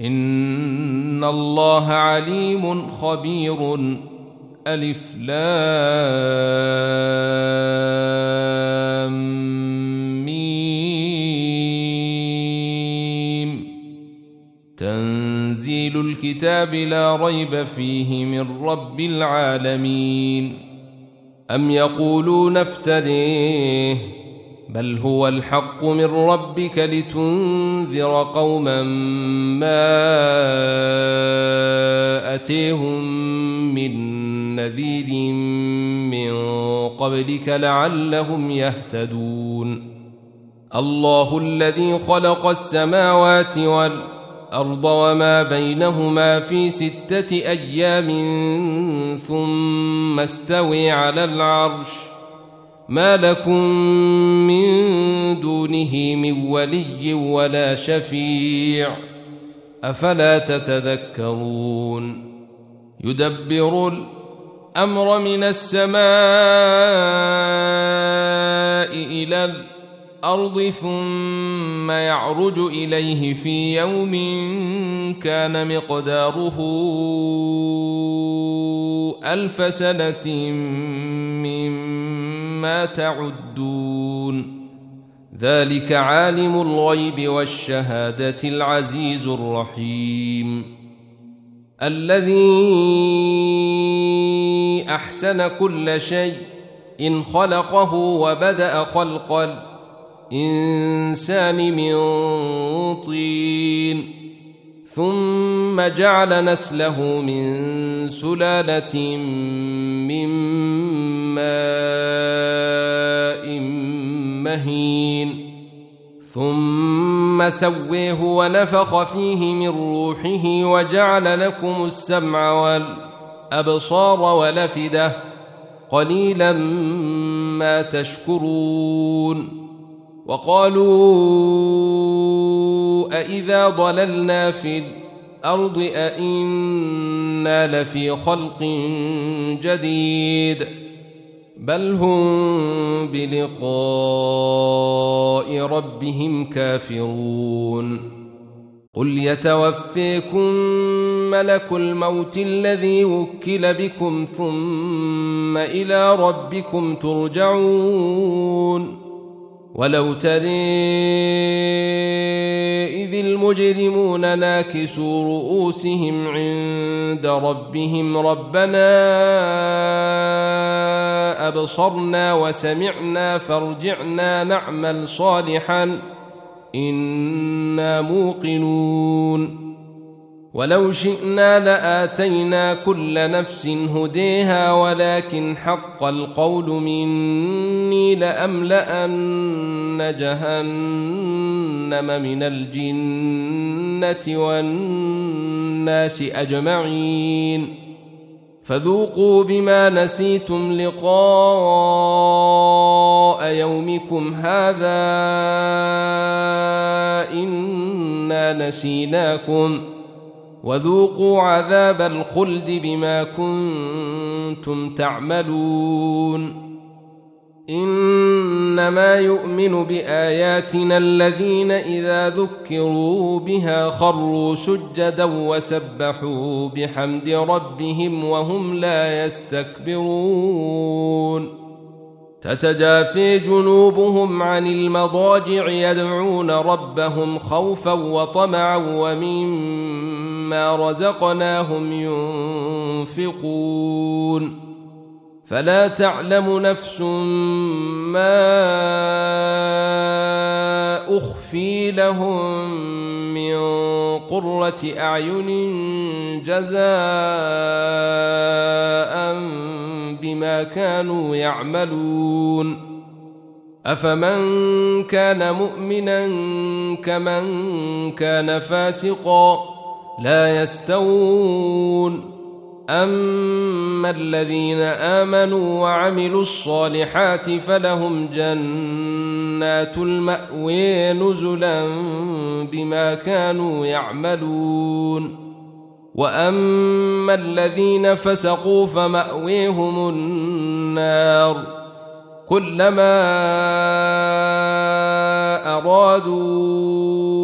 إن الله عليم خبير. ألف لام ميم. تنزيل الكتاب لا ريب فيه من رب العالمين. أم يقولون افتريه بل هو الحق من ربك لتنذر قوما ما أتيهم من نذير من قبلك لعلهم يهتدون. الله الذي خلق السماوات والأرض وما بينهما في ستة أيام ثم استوي على العرش. ما لكم من دونه من ولي ولا شفيع أفلا تتذكرون يدبر الأمر من السماء إلى الأرض ثم يعرج إليه في يوم كان مقداره ألف سنة مما تعدون. ذلك عالم الغيب والشهادة العزيز الرحيم. الذي أحسن كل شيء إن خلقه وبدأ خلق الإنسان من طين. ثم جعل نسله من سلالة من ماء مهين. ثم سويه ونفخ فيه من روحه وجعل لكم السمع والأبصار ولفده قليلا ما تشكرون. وقالوا أإذا ضللنا في الأرض أإنا لفي خلق جديد بل هم بلقاء ربهم كافرون قل يتوفيكم ملك الموت الذي وكل بكم ثم إلى ربكم ترجعون ولو تري إذ المجرمون ناكسوا رؤوسهم عند ربهم ربنا أبصرنا وسمعنا فارجعنا نعمل صالحا إنا موقنون. ولو شئنا لآتينا كل نفس هديها ولكن حق القول مني لأملأن جهنم من الجنة والناس أجمعين. فذوقوا بما نسيتم لقاء يومكم هذا إنا نسيناكم ۖ. وذوقوا عذاب الخلد بما كنتم تعملون. إنما يؤمن بآياتنا الذين إذا ذكروا بها خروا سجدا وسبحوا بحمد ربهم وهم لا يستكبرون. تتجافي جنوبهم عن المضاجع يدعون ربهم خوفا وطمعا ومما رزقناهم ينفقون. فلا تعلم نفس ما أخفي لهم من قرة أعين جزاء بما كانوا يعملون. أفمن كان مؤمنا كمن كان فاسقا؟ لا يستوون. أما الذين آمنوا وعملوا الصالحات فلهم جنات الماوي نزلا بما كانوا يعملون. وأما الذين فسقوا فمأويهم النار. كلما أرادوا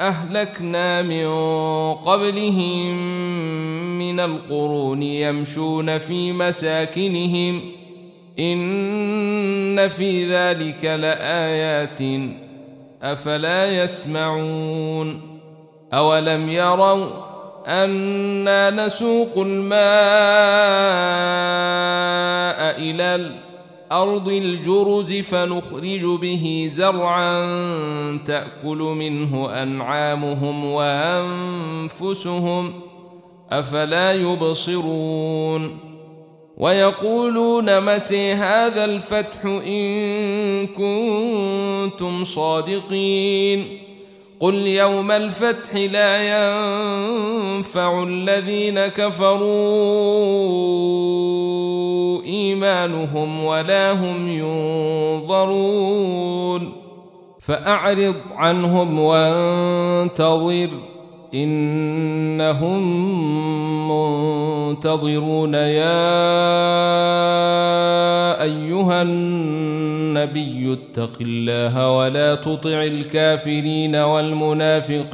أهلكنا من قبلهم من القرون يمشون في مساكنهم. إن في ذلك لآيات. أفلا يسمعون. أولم يروا أنا نسوق الماء إلى الأرض أرض الجرز فنخرج به زرعا تأكل منه أنعامهم وأنفسهم أفلا يبصرون ويقولون متى هذا الفتح إن كنتم صادقين قل يوم الفتح لا ينفع الذين كفروا إيمانهم ولا هم ينظرون. فأعرض عنهم وانتظر إنهم منتظرون. يا أيها النبي اتق الله ولا تطع الكافرين والمنافقين.